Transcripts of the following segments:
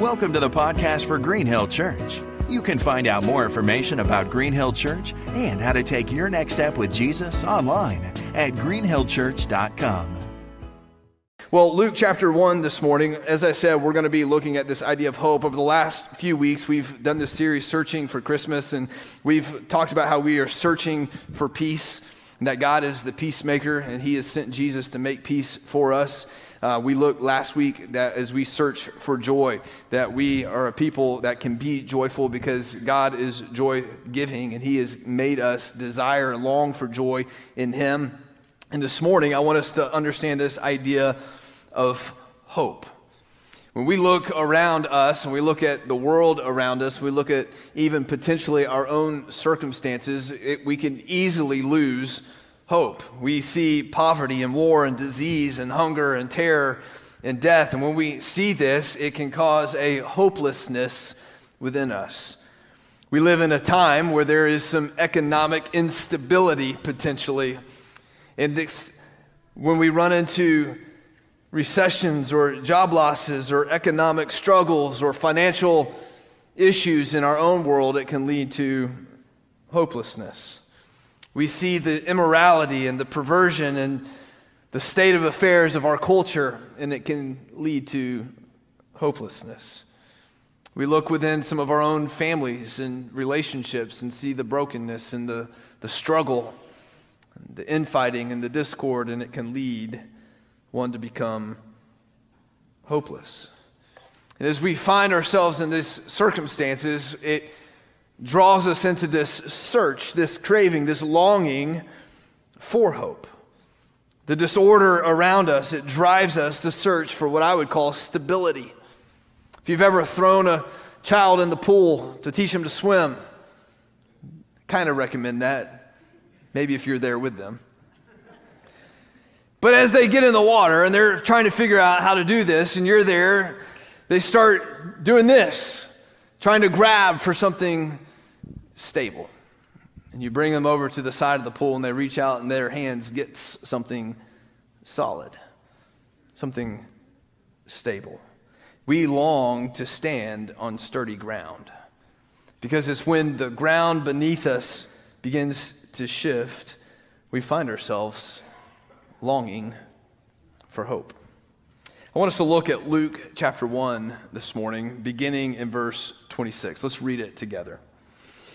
Welcome to the podcast for Green Hill Church. You can find out more information about Green Hill Church and how to take your next step with Jesus online at greenhillchurch.com. Well, Luke chapter 1 this morning, as I said, we're going to be looking at this idea of hope. Over the last few weeks, we've done this series, Searching for Christmas, and we've talked about how we are searching for peace, and that God is the peacemaker, and He has sent Jesus to make peace for us. Uh, we looked last week that as we search for joy, that we are a people that can be joyful because God is joy giving and He has made us desire and long for joy in Him. And this morning, I want us to understand this idea of hope. When we look around us and we look at the world around us, we look at even potentially our own circumstances, it, we can easily lose hope. We see poverty and war and disease and hunger and terror and death. And when we see this, it can cause a hopelessness within us. We live in a time where there is some economic instability potentially. And this, when we run into recessions or job losses or economic struggles or financial issues in our own world, it can lead to hopelessness. We see the immorality and the perversion and the state of affairs of our culture, and it can lead to hopelessness. We look within some of our own families and relationships and see the brokenness and the, the struggle, the infighting and the discord, and it can lead one to become hopeless. And as we find ourselves in these circumstances, it draws us into this search, this craving, this longing for hope. The disorder around us, it drives us to search for what I would call stability. If you've ever thrown a child in the pool to teach him to swim, kind of recommend that. Maybe if you're there with them. But as they get in the water and they're trying to figure out how to do this, and you're there, they start doing this, trying to grab for something stable. And you bring them over to the side of the pool and they reach out and their hands gets something solid, something stable. We long to stand on sturdy ground because it's when the ground beneath us begins to shift, we find ourselves longing for hope. I want us to look at Luke chapter 1 this morning, beginning in verse 26. Let's read it together.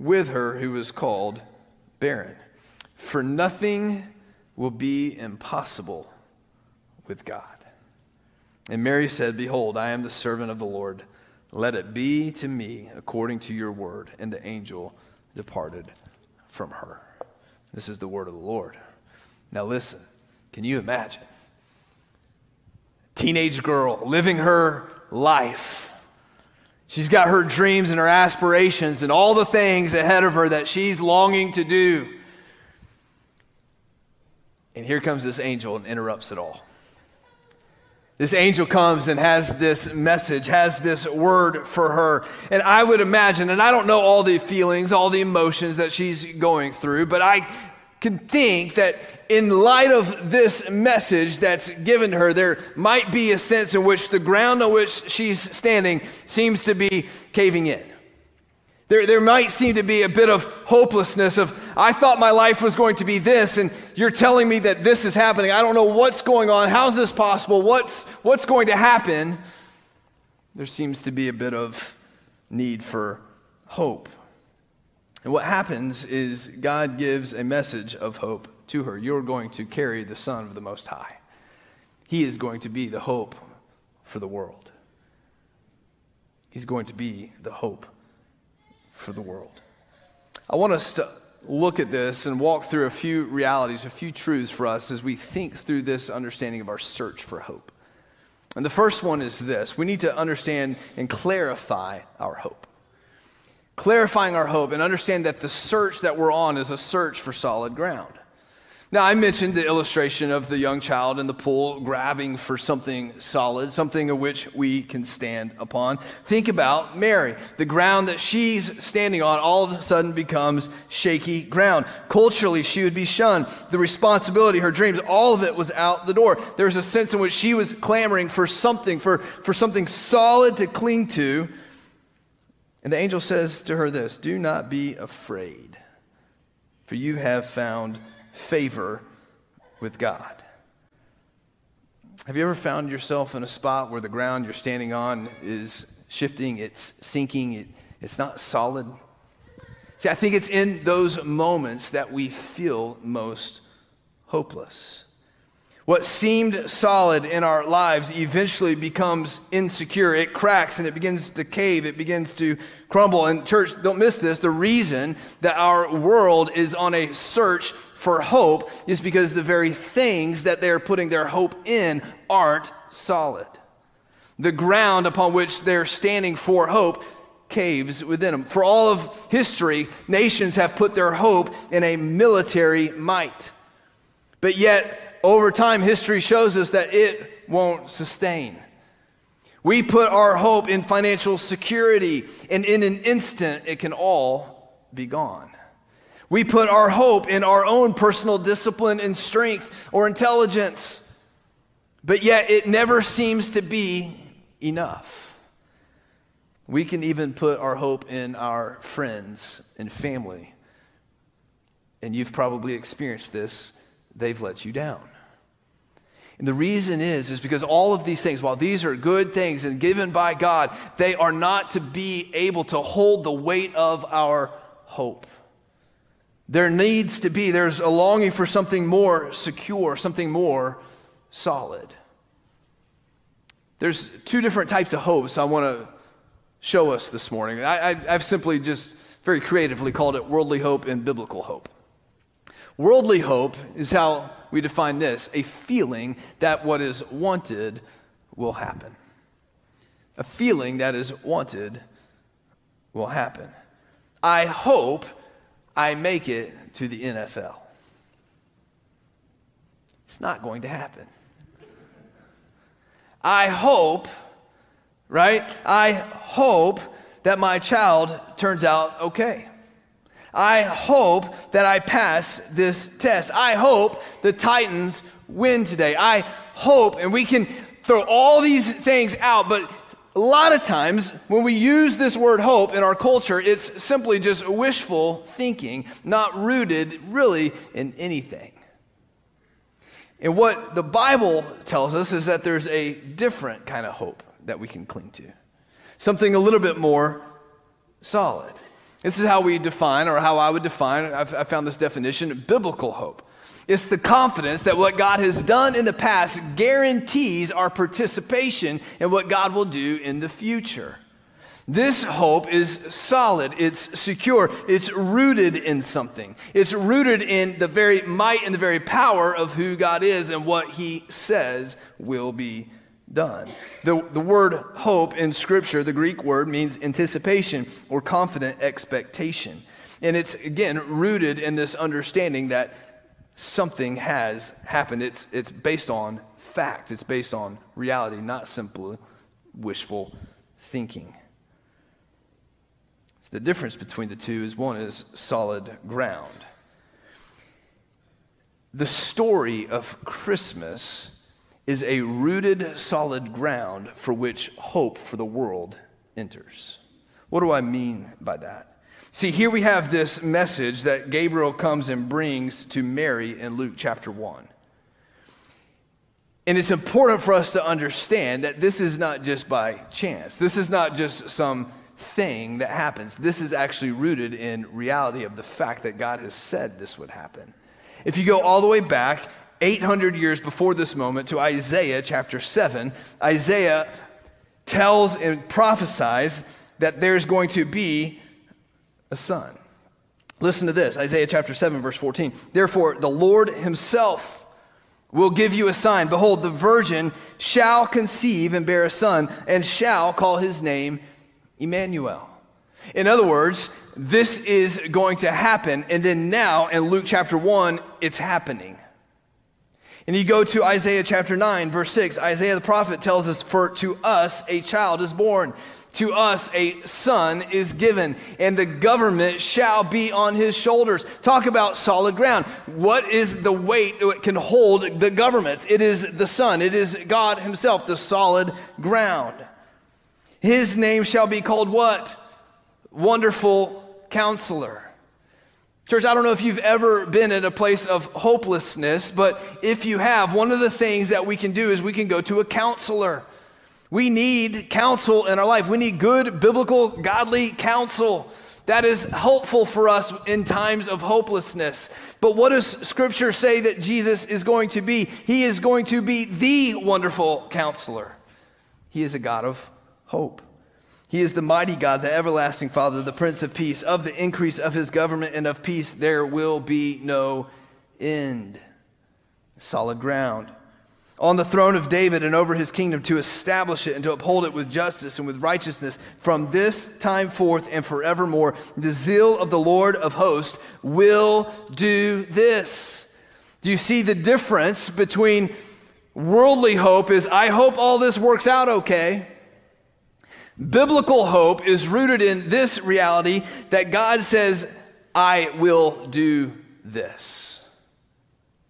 with her who is called barren. For nothing will be impossible with God. And Mary said, Behold, I am the servant of the Lord. Let it be to me according to your word. And the angel departed from her. This is the word of the Lord. Now, listen, can you imagine? Teenage girl living her life She's got her dreams and her aspirations and all the things ahead of her that she's longing to do. And here comes this angel and interrupts it all. This angel comes and has this message, has this word for her. And I would imagine, and I don't know all the feelings, all the emotions that she's going through, but I can think that in light of this message that's given to her, there might be a sense in which the ground on which she's standing seems to be caving in. There, there might seem to be a bit of hopelessness of, I thought my life was going to be this, and you're telling me that this is happening. I don't know what's going on. How's this possible? What's, what's going to happen? There seems to be a bit of need for hope. And what happens is God gives a message of hope to her. You're going to carry the Son of the Most High. He is going to be the hope for the world. He's going to be the hope for the world. I want us to look at this and walk through a few realities, a few truths for us as we think through this understanding of our search for hope. And the first one is this we need to understand and clarify our hope clarifying our hope and understand that the search that we're on is a search for solid ground. Now, I mentioned the illustration of the young child in the pool grabbing for something solid, something of which we can stand upon. Think about Mary. The ground that she's standing on all of a sudden becomes shaky ground. Culturally, she would be shunned. The responsibility, her dreams, all of it was out the door. There was a sense in which she was clamoring for something, for, for something solid to cling to. And the angel says to her this Do not be afraid, for you have found favor with God. Have you ever found yourself in a spot where the ground you're standing on is shifting, it's sinking, it, it's not solid? See, I think it's in those moments that we feel most hopeless. What seemed solid in our lives eventually becomes insecure. It cracks and it begins to cave. It begins to crumble. And, church, don't miss this. The reason that our world is on a search for hope is because the very things that they're putting their hope in aren't solid. The ground upon which they're standing for hope caves within them. For all of history, nations have put their hope in a military might. But yet, over time, history shows us that it won't sustain. We put our hope in financial security, and in an instant, it can all be gone. We put our hope in our own personal discipline and strength or intelligence, but yet it never seems to be enough. We can even put our hope in our friends and family. And you've probably experienced this they've let you down. And the reason is, is because all of these things, while these are good things and given by God, they are not to be able to hold the weight of our hope. There needs to be, there's a longing for something more secure, something more solid. There's two different types of hopes I want to show us this morning. I, have simply just very creatively called it worldly hope and biblical hope. Worldly hope is how we define this a feeling that what is wanted will happen. A feeling that is wanted will happen. I hope I make it to the NFL. It's not going to happen. I hope, right? I hope that my child turns out okay. I hope that I pass this test. I hope the Titans win today. I hope, and we can throw all these things out, but a lot of times when we use this word hope in our culture, it's simply just wishful thinking, not rooted really in anything. And what the Bible tells us is that there's a different kind of hope that we can cling to, something a little bit more solid. This is how we define, or how I would define, I've, I found this definition biblical hope. It's the confidence that what God has done in the past guarantees our participation in what God will do in the future. This hope is solid, it's secure, it's rooted in something. It's rooted in the very might and the very power of who God is and what He says will be done. The, the word hope in Scripture, the Greek word, means anticipation or confident expectation. And it's, again, rooted in this understanding that something has happened. It's, it's based on fact, it's based on reality, not simply wishful thinking. So the difference between the two is one is solid ground. the story of Christmas is a rooted, solid ground for which hope for the world enters. What do I mean by that? See, here we have this message that Gabriel comes and brings to Mary in Luke chapter 1. And it's important for us to understand that this is not just by chance. This is not just some thing that happens. This is actually rooted in reality of the fact that God has said this would happen. If you go all the way back 800 years before this moment to Isaiah chapter 7, Isaiah tells and prophesies that there's going to be a son. Listen to this Isaiah chapter 7, verse 14. Therefore, the Lord himself will give you a sign. Behold, the virgin shall conceive and bear a son, and shall call his name Emmanuel. In other words, this is going to happen. And then now in Luke chapter 1, it's happening. And you go to Isaiah chapter 9, verse 6. Isaiah the prophet tells us, For to us a child is born to us a son is given, and the government shall be on his shoulders. Talk about solid ground. What is the weight that can hold the governments? It is the Son, it is God Himself, the solid ground. His name shall be called what? Wonderful Counselor. Church, I don't know if you've ever been in a place of hopelessness, but if you have, one of the things that we can do is we can go to a counselor. We need counsel in our life. We need good, biblical, godly counsel that is helpful for us in times of hopelessness. But what does Scripture say that Jesus is going to be? He is going to be the wonderful counselor. He is a God of hope. He is the mighty God, the everlasting Father, the Prince of Peace. Of the increase of his government and of peace, there will be no end. Solid ground on the throne of David and over his kingdom to establish it and to uphold it with justice and with righteousness from this time forth and forevermore. The zeal of the Lord of hosts will do this. Do you see the difference between worldly hope is I hope all this works out okay? Biblical hope is rooted in this reality that God says, I will do this.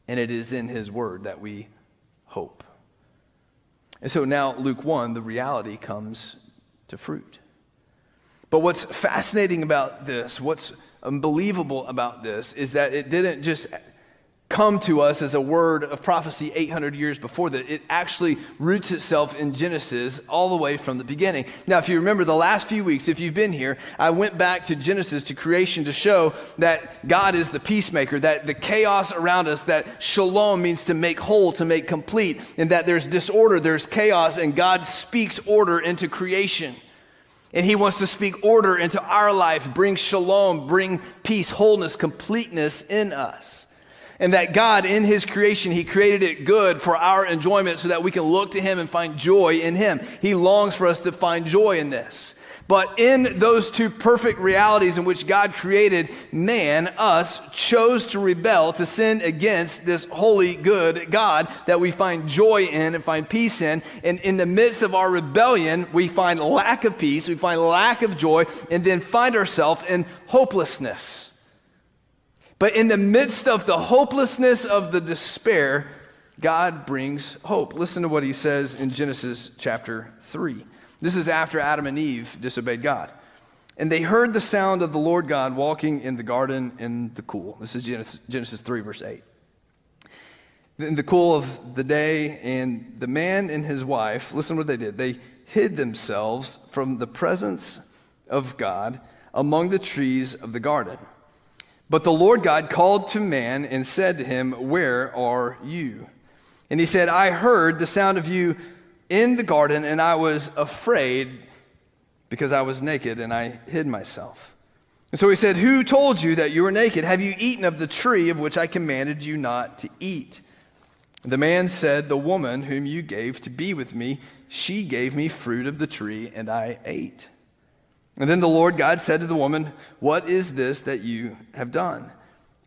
And it is in his word that we hope. And so now, Luke 1, the reality comes to fruit. But what's fascinating about this, what's unbelievable about this, is that it didn't just come to us as a word of prophecy 800 years before that. It actually roots itself in Genesis all the way from the beginning. Now, if you remember the last few weeks, if you've been here, I went back to Genesis to creation to show that God is the peacemaker, that the chaos around us, that shalom means to make whole, to make complete, and that there's disorder, there's chaos, and God speaks order into creation. And he wants to speak order into our life, bring shalom, bring peace, wholeness, completeness in us and that God, in His creation, He created it good for our enjoyment so that we can look to Him and find joy in Him. He longs for us to find joy in this. But in those two perfect realities in which God created man, us, chose to rebel, to sin against this holy, good God that we find joy in and find peace in. And in the midst of our rebellion, we find lack of peace, we find lack of joy, and then find ourselves in hopelessness. But in the midst of the hopelessness of the despair, God brings hope. Listen to what he says in Genesis chapter 3. This is after Adam and Eve disobeyed God. And they heard the sound of the Lord God walking in the garden in the cool. This is Genesis 3, verse 8. In the cool of the day, and the man and his wife, listen what they did. They hid themselves from the presence of God among the trees of the garden. But the Lord God called to man and said to him, Where are you? And he said, I heard the sound of you in the garden, and I was afraid because I was naked and I hid myself. And so he said, Who told you that you were naked? Have you eaten of the tree of which I commanded you not to eat? The man said, The woman whom you gave to be with me, she gave me fruit of the tree, and I ate. And then the Lord God said to the woman, What is this that you have done?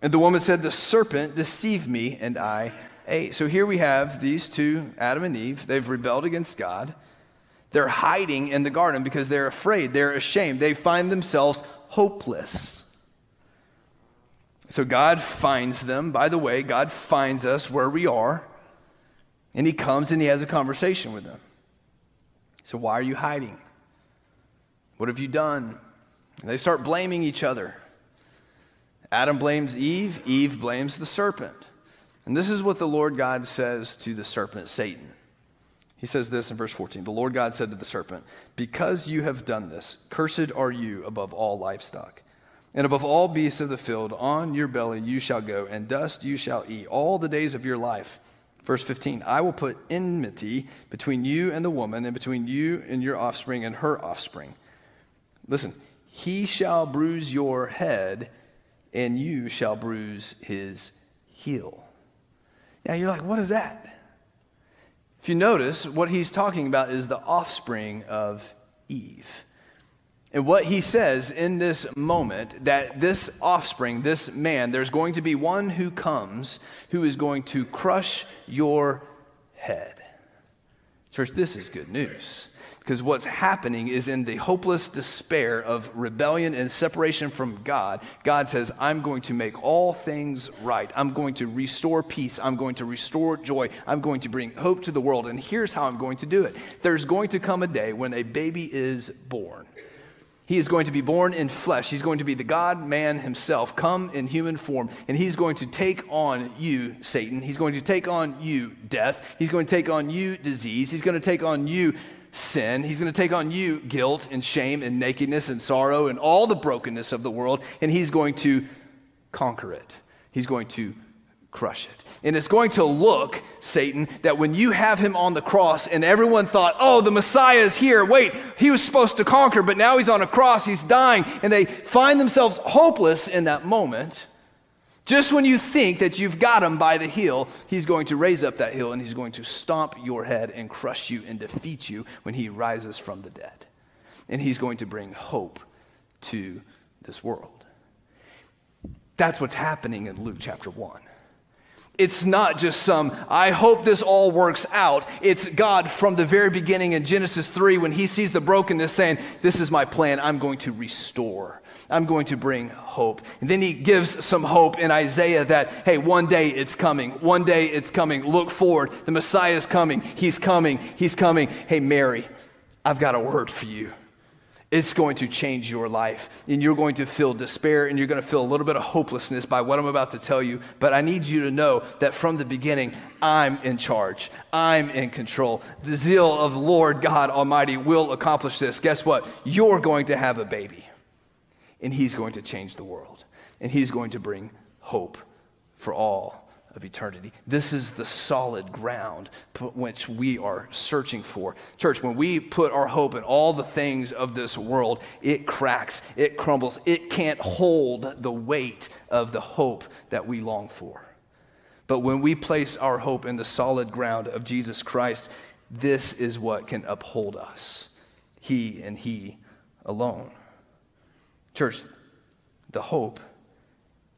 And the woman said, The serpent deceived me, and I ate. So here we have these two, Adam and Eve. They've rebelled against God. They're hiding in the garden because they're afraid, they're ashamed. They find themselves hopeless. So God finds them. By the way, God finds us where we are. And he comes and he has a conversation with them. So, why are you hiding? What have you done? And they start blaming each other. Adam blames Eve, Eve blames the serpent. And this is what the Lord God says to the serpent, Satan. He says this in verse 14 The Lord God said to the serpent, Because you have done this, cursed are you above all livestock, and above all beasts of the field. On your belly you shall go, and dust you shall eat all the days of your life. Verse 15 I will put enmity between you and the woman, and between you and your offspring and her offspring. Listen, he shall bruise your head, and you shall bruise his heel. Now you're like, what is that? If you notice, what he's talking about is the offspring of Eve. And what he says in this moment that this offspring, this man, there's going to be one who comes who is going to crush your head. Church, this is good news. Because what's happening is in the hopeless despair of rebellion and separation from God, God says, I'm going to make all things right. I'm going to restore peace. I'm going to restore joy. I'm going to bring hope to the world. And here's how I'm going to do it there's going to come a day when a baby is born. He is going to be born in flesh. He's going to be the God man himself, come in human form, and he's going to take on you, Satan. He's going to take on you, death. He's going to take on you, disease. He's going to take on you, sin. He's going to take on you guilt and shame and nakedness and sorrow and all the brokenness of the world, and he's going to conquer it. He's going to crush it. And it's going to look, Satan, that when you have him on the cross and everyone thought, oh, the Messiah is here. Wait, he was supposed to conquer, but now he's on a cross, he's dying. And they find themselves hopeless in that moment. Just when you think that you've got him by the heel, he's going to raise up that heel and he's going to stomp your head and crush you and defeat you when he rises from the dead. And he's going to bring hope to this world. That's what's happening in Luke chapter 1. It's not just some, I hope this all works out. It's God from the very beginning in Genesis 3 when he sees the brokenness saying, This is my plan. I'm going to restore. I'm going to bring hope. And then he gives some hope in Isaiah that, hey, one day it's coming. One day it's coming. Look forward. The Messiah is coming. He's coming. He's coming. Hey, Mary, I've got a word for you it's going to change your life. And you're going to feel despair and you're going to feel a little bit of hopelessness by what I'm about to tell you. But I need you to know that from the beginning, I'm in charge, I'm in control. The zeal of Lord God Almighty will accomplish this. Guess what? You're going to have a baby, and He's going to change the world, and He's going to bring hope for all of eternity. This is the solid ground which we are searching for. Church, when we put our hope in all the things of this world, it cracks, it crumbles, it can't hold the weight of the hope that we long for. But when we place our hope in the solid ground of Jesus Christ, this is what can uphold us. He and He alone. Church, the hope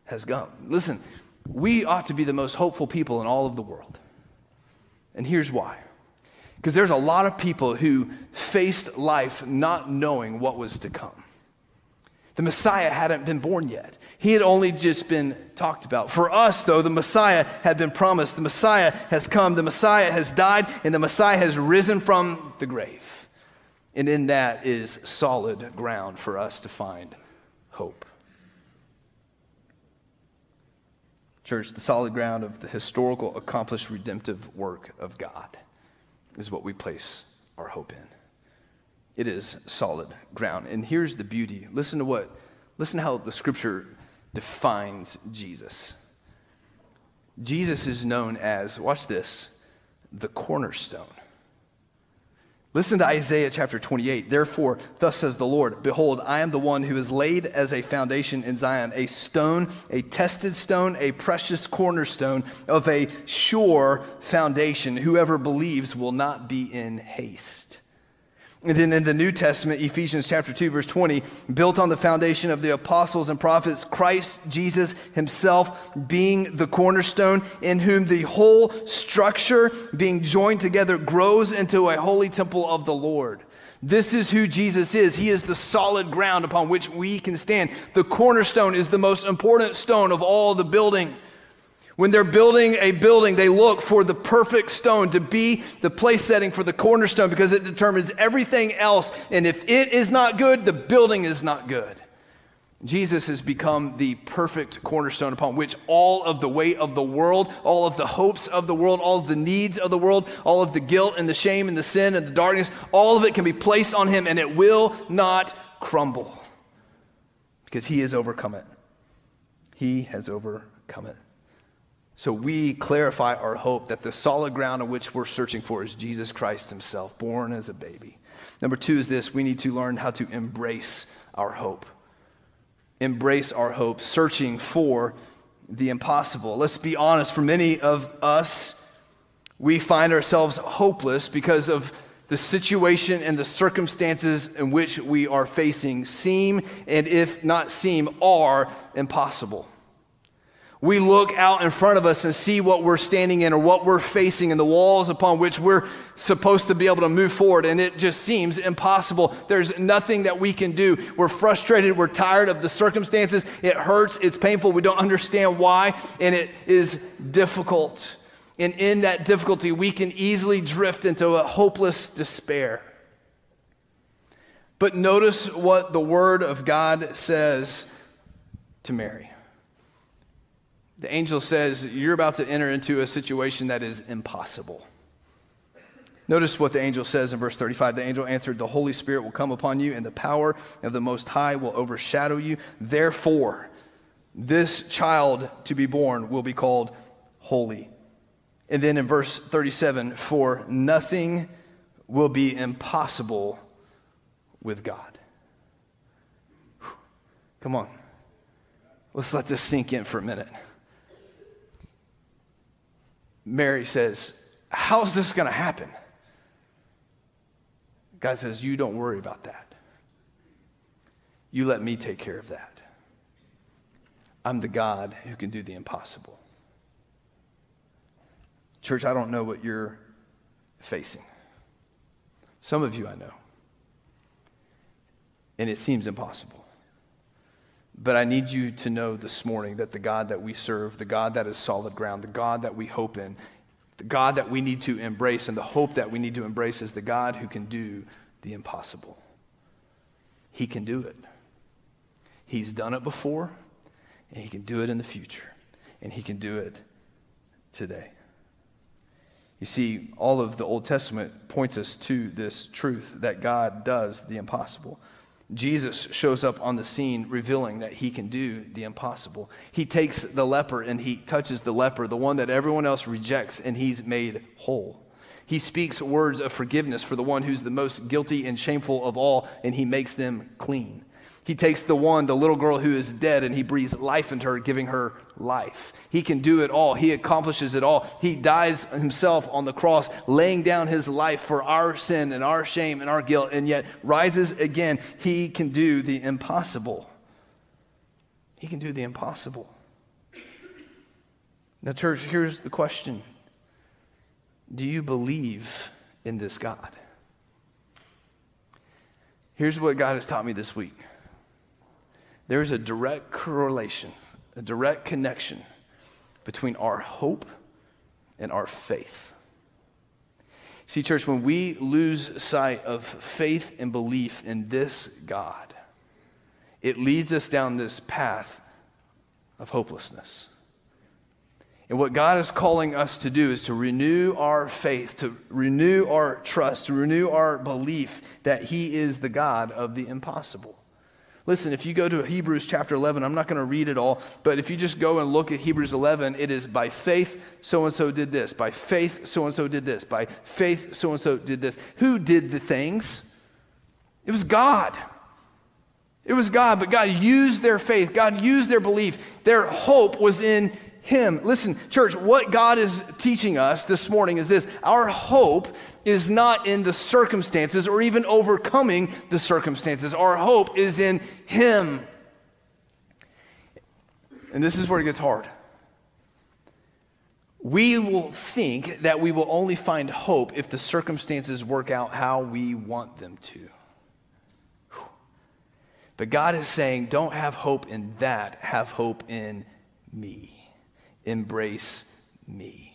has come. Listen, we ought to be the most hopeful people in all of the world. And here's why. Because there's a lot of people who faced life not knowing what was to come. The Messiah hadn't been born yet. He had only just been talked about. For us, though, the Messiah had been promised. The Messiah has come. The Messiah has died, and the Messiah has risen from the grave. And in that is solid ground for us to find hope. Church, the solid ground of the historical, accomplished, redemptive work of God is what we place our hope in. It is solid ground. And here's the beauty. Listen to what, listen to how the scripture defines Jesus. Jesus is known as, watch this, the cornerstone. Listen to Isaiah chapter 28. Therefore, thus says the Lord Behold, I am the one who is laid as a foundation in Zion, a stone, a tested stone, a precious cornerstone of a sure foundation. Whoever believes will not be in haste. And then in the New Testament, Ephesians chapter 2, verse 20, built on the foundation of the apostles and prophets, Christ Jesus himself being the cornerstone, in whom the whole structure being joined together grows into a holy temple of the Lord. This is who Jesus is. He is the solid ground upon which we can stand. The cornerstone is the most important stone of all the building. When they're building a building, they look for the perfect stone to be the place setting for the cornerstone because it determines everything else. And if it is not good, the building is not good. Jesus has become the perfect cornerstone upon which all of the weight of the world, all of the hopes of the world, all of the needs of the world, all of the guilt and the shame and the sin and the darkness, all of it can be placed on him and it will not crumble because he has overcome it. He has overcome it. So we clarify our hope that the solid ground on which we're searching for is Jesus Christ himself, born as a baby. Number two is this we need to learn how to embrace our hope embrace our hope, searching for the impossible. Let's be honest, for many of us, we find ourselves hopeless because of the situation and the circumstances in which we are facing seem, and if not seem, are impossible we look out in front of us and see what we're standing in or what we're facing and the walls upon which we're supposed to be able to move forward, and it just seems impossible. There's nothing that we can do. We're frustrated, we're tired of the circumstances. It hurts, it's painful, we don't understand why, and it is difficult. And in that difficulty, we can easily drift into a hopeless despair. But notice what the Word of God says to Mary. The angel says, You're about to enter into a situation that is impossible. Notice what the angel says in verse 35. The angel answered, The Holy Spirit will come upon you, and the power of the Most High will overshadow you. Therefore, this child to be born will be called holy. And then in verse 37, For nothing will be impossible with God. Come on. Let's let this sink in for a minute. Mary says, How's this going to happen? God says, You don't worry about that. You let me take care of that. I'm the God who can do the impossible. Church, I don't know what you're facing. Some of you I know. And it seems impossible. But I need you to know this morning that the God that we serve, the God that is solid ground, the God that we hope in, the God that we need to embrace, and the hope that we need to embrace is the God who can do the impossible. He can do it. He's done it before, and He can do it in the future, and He can do it today. You see, all of the Old Testament points us to this truth that God does the impossible. Jesus shows up on the scene revealing that he can do the impossible. He takes the leper and he touches the leper, the one that everyone else rejects, and he's made whole. He speaks words of forgiveness for the one who's the most guilty and shameful of all, and he makes them clean. He takes the one, the little girl who is dead, and he breathes life into her, giving her life. He can do it all. He accomplishes it all. He dies himself on the cross, laying down his life for our sin and our shame and our guilt, and yet rises again. He can do the impossible. He can do the impossible. Now, church, here's the question Do you believe in this God? Here's what God has taught me this week there's a direct correlation, a direct connection between our hope and our faith. See, church, when we lose sight of faith and belief in this God, it leads us down this path of hopelessness. And what God is calling us to do is to renew our faith, to renew our trust, to renew our belief that He is the God of the impossible. Listen, if you go to Hebrews chapter 11, I'm not going to read it all, but if you just go and look at Hebrews 11, it is by faith, so and so did this. By faith, so and so did this. By faith, so and so did this. Who did the things? It was God. It was God, but God used their faith, God used their belief. Their hope was in Him. Listen, church, what God is teaching us this morning is this our hope is not in the circumstances or even overcoming the circumstances. Our hope is in Him. And this is where it gets hard. we will think that we will only find hope if the circumstances work out how we want them to. But God is saying, don't have hope in that, have hope in me. Embrace me.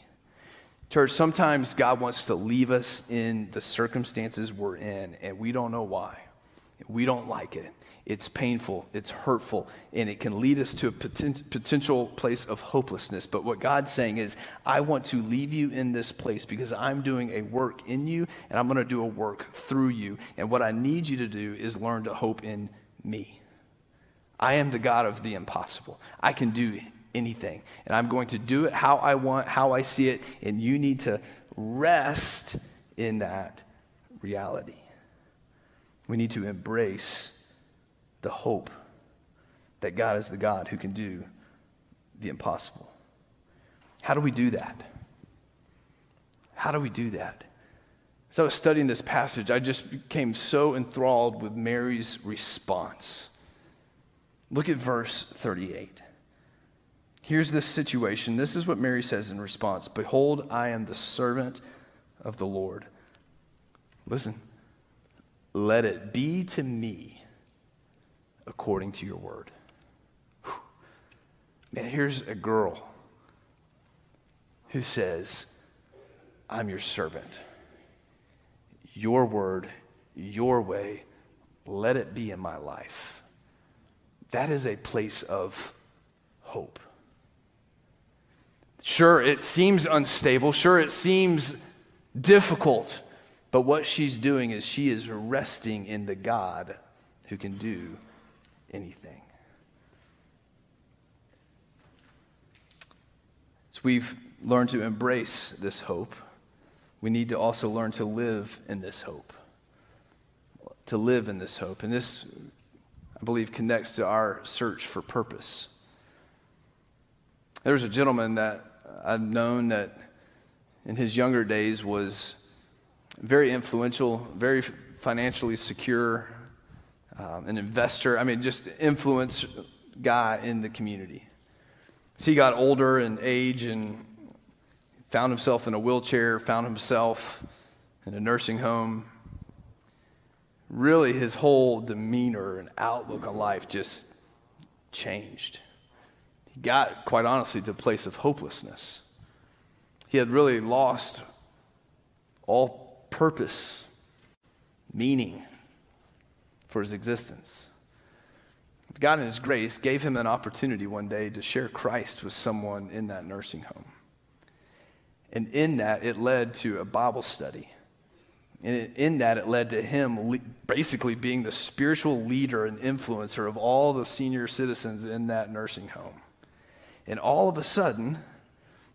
Church, sometimes God wants to leave us in the circumstances we're in, and we don't know why. We don't like it. It's painful, it's hurtful, and it can lead us to a potential place of hopelessness. But what God's saying is, I want to leave you in this place because I'm doing a work in you, and I'm going to do a work through you. And what I need you to do is learn to hope in me. I am the God of the impossible. I can do anything, and I'm going to do it how I want, how I see it, and you need to rest in that reality. We need to embrace the hope that God is the God who can do the impossible. How do we do that? How do we do that? As I was studying this passage, I just became so enthralled with Mary's response. Look at verse 38. Here's this situation. This is what Mary says in response Behold, I am the servant of the Lord. Listen, let it be to me according to your word. Whew. Man, here's a girl who says, I'm your servant. Your word, your way, let it be in my life. That is a place of hope. Sure, it seems unstable. Sure, it seems difficult. But what she's doing is she is resting in the God who can do anything. So we've learned to embrace this hope, we need to also learn to live in this hope. To live in this hope. And this, I believe, connects to our search for purpose. There was a gentleman that I've known that in his younger days was very influential, very financially secure, um, an investor, I mean, just influence guy in the community. So he got older in age and found himself in a wheelchair, found himself in a nursing home. Really, his whole demeanor and outlook on life just changed. He got, quite honestly, to a place of hopelessness. He had really lost all purpose, meaning, for his existence. God, in His grace, gave him an opportunity one day to share Christ with someone in that nursing home. And in that, it led to a Bible study. And in that, it led to him basically being the spiritual leader and influencer of all the senior citizens in that nursing home. And all of a sudden,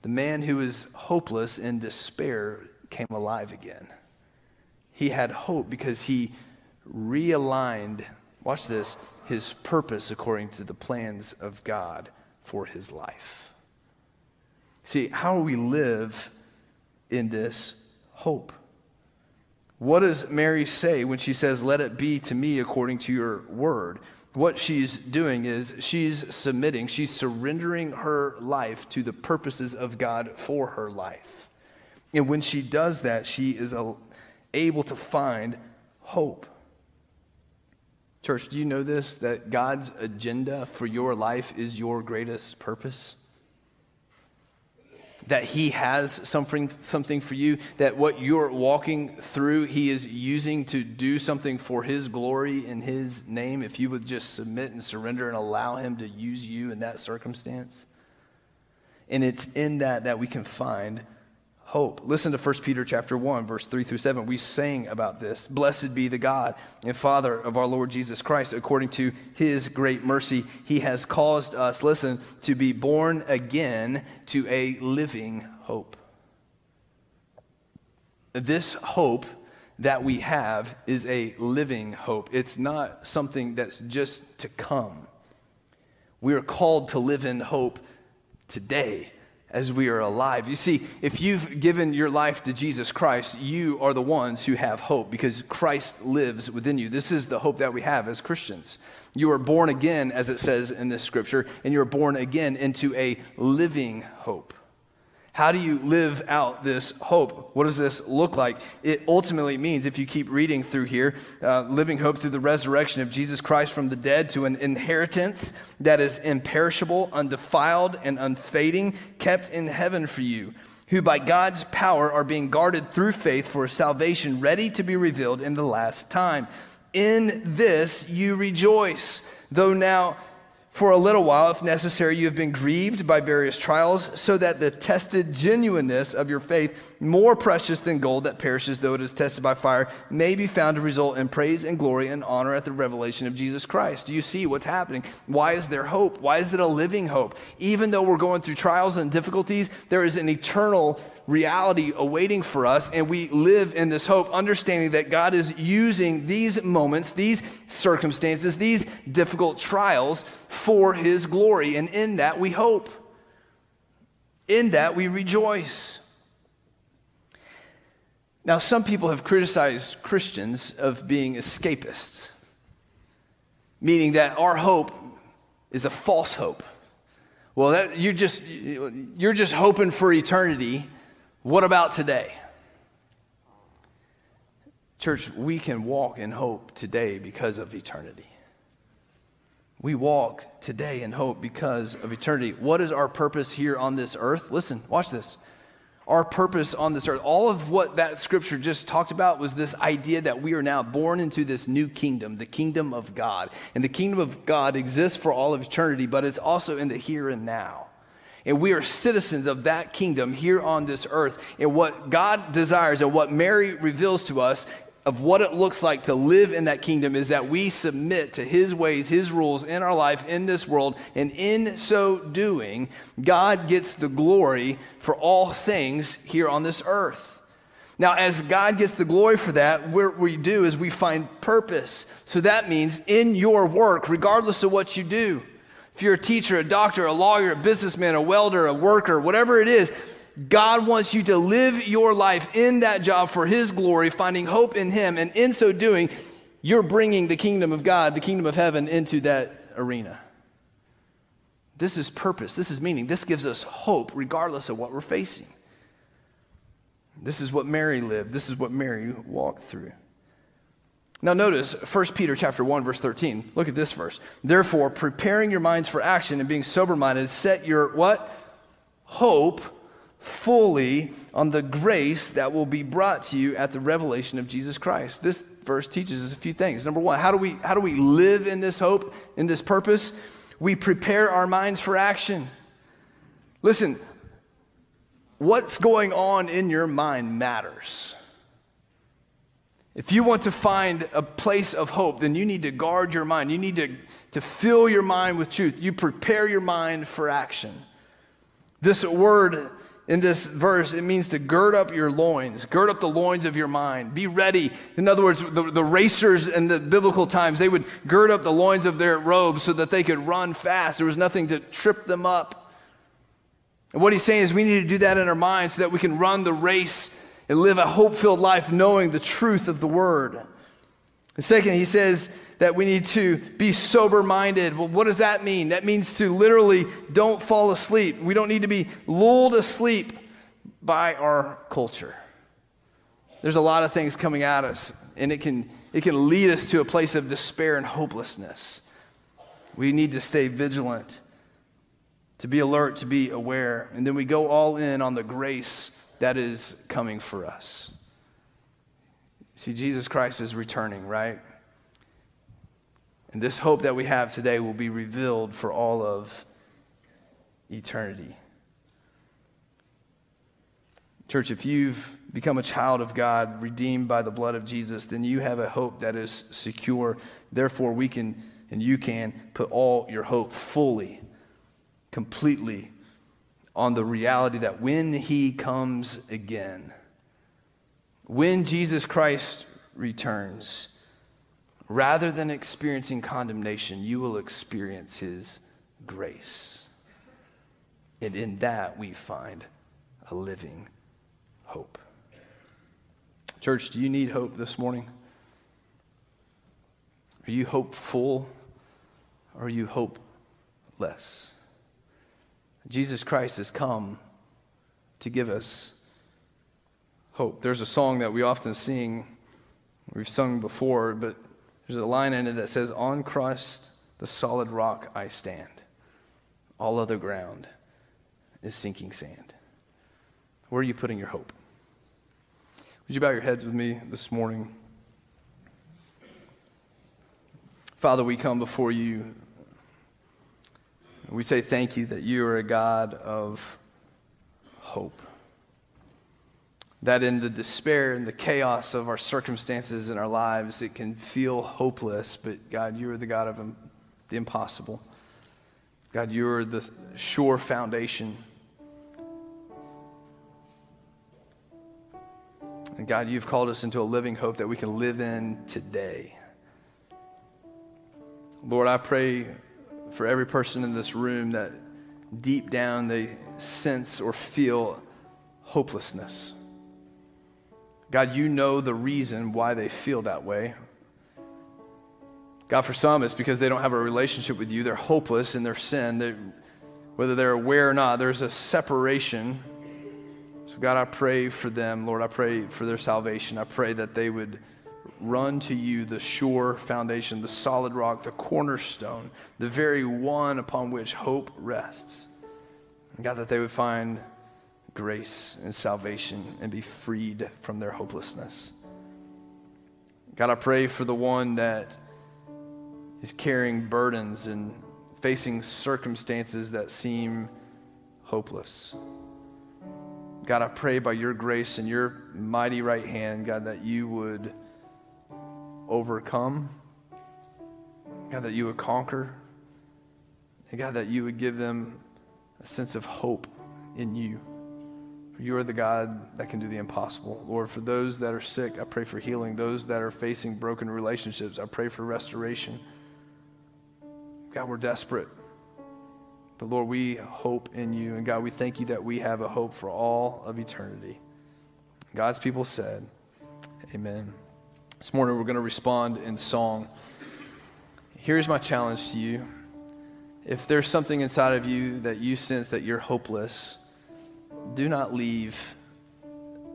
the man who was hopeless in despair came alive again. He had hope because he realigned, watch this, his purpose according to the plans of God for his life. See, how we live in this hope? What does Mary say when she says, Let it be to me according to your word? What she's doing is she's submitting, she's surrendering her life to the purposes of God for her life. And when she does that, she is able to find hope. Church, do you know this? That God's agenda for your life is your greatest purpose? That He has something, something for you, that what you're walking through, He is using to do something for His glory in His name, if you would just submit and surrender and allow Him to use you in that circumstance. And it's in that that we can find hope. Listen to 1 Peter chapter 1 verse 3 through 7. We sang about this. Blessed be the God and Father of our Lord Jesus Christ according to his great mercy he has caused us listen to be born again to a living hope. This hope that we have is a living hope. It's not something that's just to come. We are called to live in hope today as we are alive. You see, if you've given your life to Jesus Christ, you are the ones who have hope because Christ lives within you. This is the hope that we have as Christians. You are born again, as it says in this scripture, and you are born again into a living hope. How do you live out this hope? What does this look like? It ultimately means, if you keep reading through here, uh, living hope through the resurrection of Jesus Christ from the dead to an inheritance that is imperishable, undefiled, and unfading, kept in heaven for you, who by God's power are being guarded through faith for salvation ready to be revealed in the last time. In this you rejoice, though now for a little while, if necessary, you have been grieved by various trials, so that the tested genuineness of your faith, more precious than gold that perishes though it is tested by fire, may be found to result in praise and glory and honor at the revelation of Jesus Christ. Do you see what's happening? Why is there hope? Why is it a living hope? Even though we're going through trials and difficulties, there is an eternal reality awaiting for us, and we live in this hope, understanding that God is using these moments, these circumstances, these difficult trials for His glory. And in that we hope. In that we rejoice. Now, some people have criticized Christians of being escapists, meaning that our hope is a false hope. Well, that, you're, just, you're just hoping for eternity what about today? Church, we can walk in hope today because of eternity. We walk today in hope because of eternity. What is our purpose here on this earth? Listen, watch this. Our purpose on this earth, all of what that scripture just talked about was this idea that we are now born into this new kingdom, the kingdom of God. And the kingdom of God exists for all of eternity, but it's also in the here and now. And we are citizens of that kingdom here on this earth. And what God desires and what Mary reveals to us of what it looks like to live in that kingdom is that we submit to his ways, his rules in our life, in this world. And in so doing, God gets the glory for all things here on this earth. Now, as God gets the glory for that, what we do is we find purpose. So that means in your work, regardless of what you do, if you're a teacher, a doctor, a lawyer, a businessman, a welder, a worker, whatever it is, God wants you to live your life in that job for His glory, finding hope in Him. And in so doing, you're bringing the kingdom of God, the kingdom of heaven, into that arena. This is purpose. This is meaning. This gives us hope regardless of what we're facing. This is what Mary lived. This is what Mary walked through. Now notice 1 Peter chapter 1 verse 13. Look at this verse. Therefore, preparing your minds for action and being sober-minded, set your what? Hope fully on the grace that will be brought to you at the revelation of Jesus Christ. This verse teaches us a few things. Number 1, how do we how do we live in this hope, in this purpose? We prepare our minds for action. Listen, what's going on in your mind matters. If you want to find a place of hope, then you need to guard your mind. You need to, to fill your mind with truth. You prepare your mind for action. This word in this verse, it means to gird up your loins, gird up the loins of your mind. Be ready. In other words, the, the racers in the biblical times, they would gird up the loins of their robes so that they could run fast. There was nothing to trip them up. And what he's saying is we need to do that in our minds so that we can run the race and live a hope filled life knowing the truth of the word. And second, he says that we need to be sober minded. Well, what does that mean? That means to literally don't fall asleep. We don't need to be lulled asleep by our culture. There's a lot of things coming at us, and it can, it can lead us to a place of despair and hopelessness. We need to stay vigilant, to be alert, to be aware. And then we go all in on the grace that is coming for us. See, Jesus Christ is returning, right? And this hope that we have today will be revealed for all of eternity. Church, if you've become a child of God, redeemed by the blood of Jesus, then you have a hope that is secure. Therefore, we can and you can put all your hope fully, completely on the reality that when he comes again, when Jesus Christ returns, rather than experiencing condemnation, you will experience his grace. And in that we find a living hope. Church, do you need hope this morning? Are you hopeful or are you hopeless? Jesus Christ has come to give us hope. There's a song that we often sing, we've sung before, but there's a line in it that says, On Christ, the solid rock, I stand. All other ground is sinking sand. Where are you putting your hope? Would you bow your heads with me this morning? Father, we come before you. We say thank you that you are a God of hope. That in the despair and the chaos of our circumstances and our lives, it can feel hopeless, but God, you are the God of the impossible. God, you are the sure foundation And God, you've called us into a living hope that we can live in today. Lord, I pray for every person in this room that deep down they sense or feel hopelessness. God, you know the reason why they feel that way. God, for some, it's because they don't have a relationship with you. They're hopeless in their sin. They're, whether they're aware or not, there's a separation so, God, I pray for them. Lord, I pray for their salvation. I pray that they would run to you, the sure foundation, the solid rock, the cornerstone, the very one upon which hope rests. And God, that they would find grace and salvation and be freed from their hopelessness. God, I pray for the one that is carrying burdens and facing circumstances that seem hopeless. God, I pray by your grace and your mighty right hand, God, that you would overcome, God, that you would conquer, and God, that you would give them a sense of hope in you. You are the God that can do the impossible. Lord, for those that are sick, I pray for healing. Those that are facing broken relationships, I pray for restoration. God, we're desperate. But Lord, we hope in you. And God, we thank you that we have a hope for all of eternity. God's people said, Amen. This morning we're going to respond in song. Here's my challenge to you. If there's something inside of you that you sense that you're hopeless, do not leave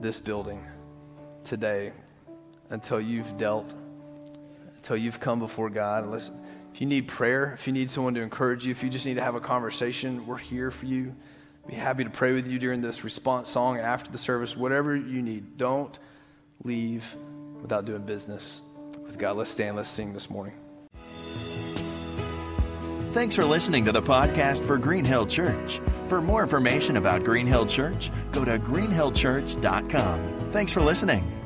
this building today until you've dealt, until you've come before God. And Listen, if you need prayer, if you need someone to encourage you, if you just need to have a conversation, we're here for you. Be happy to pray with you during this response song after the service, whatever you need. Don't leave without doing business with God. Let's stand, let's sing this morning. Thanks for listening to the podcast for Green Hill Church. For more information about Green Hill Church, go to greenhillchurch.com. Thanks for listening.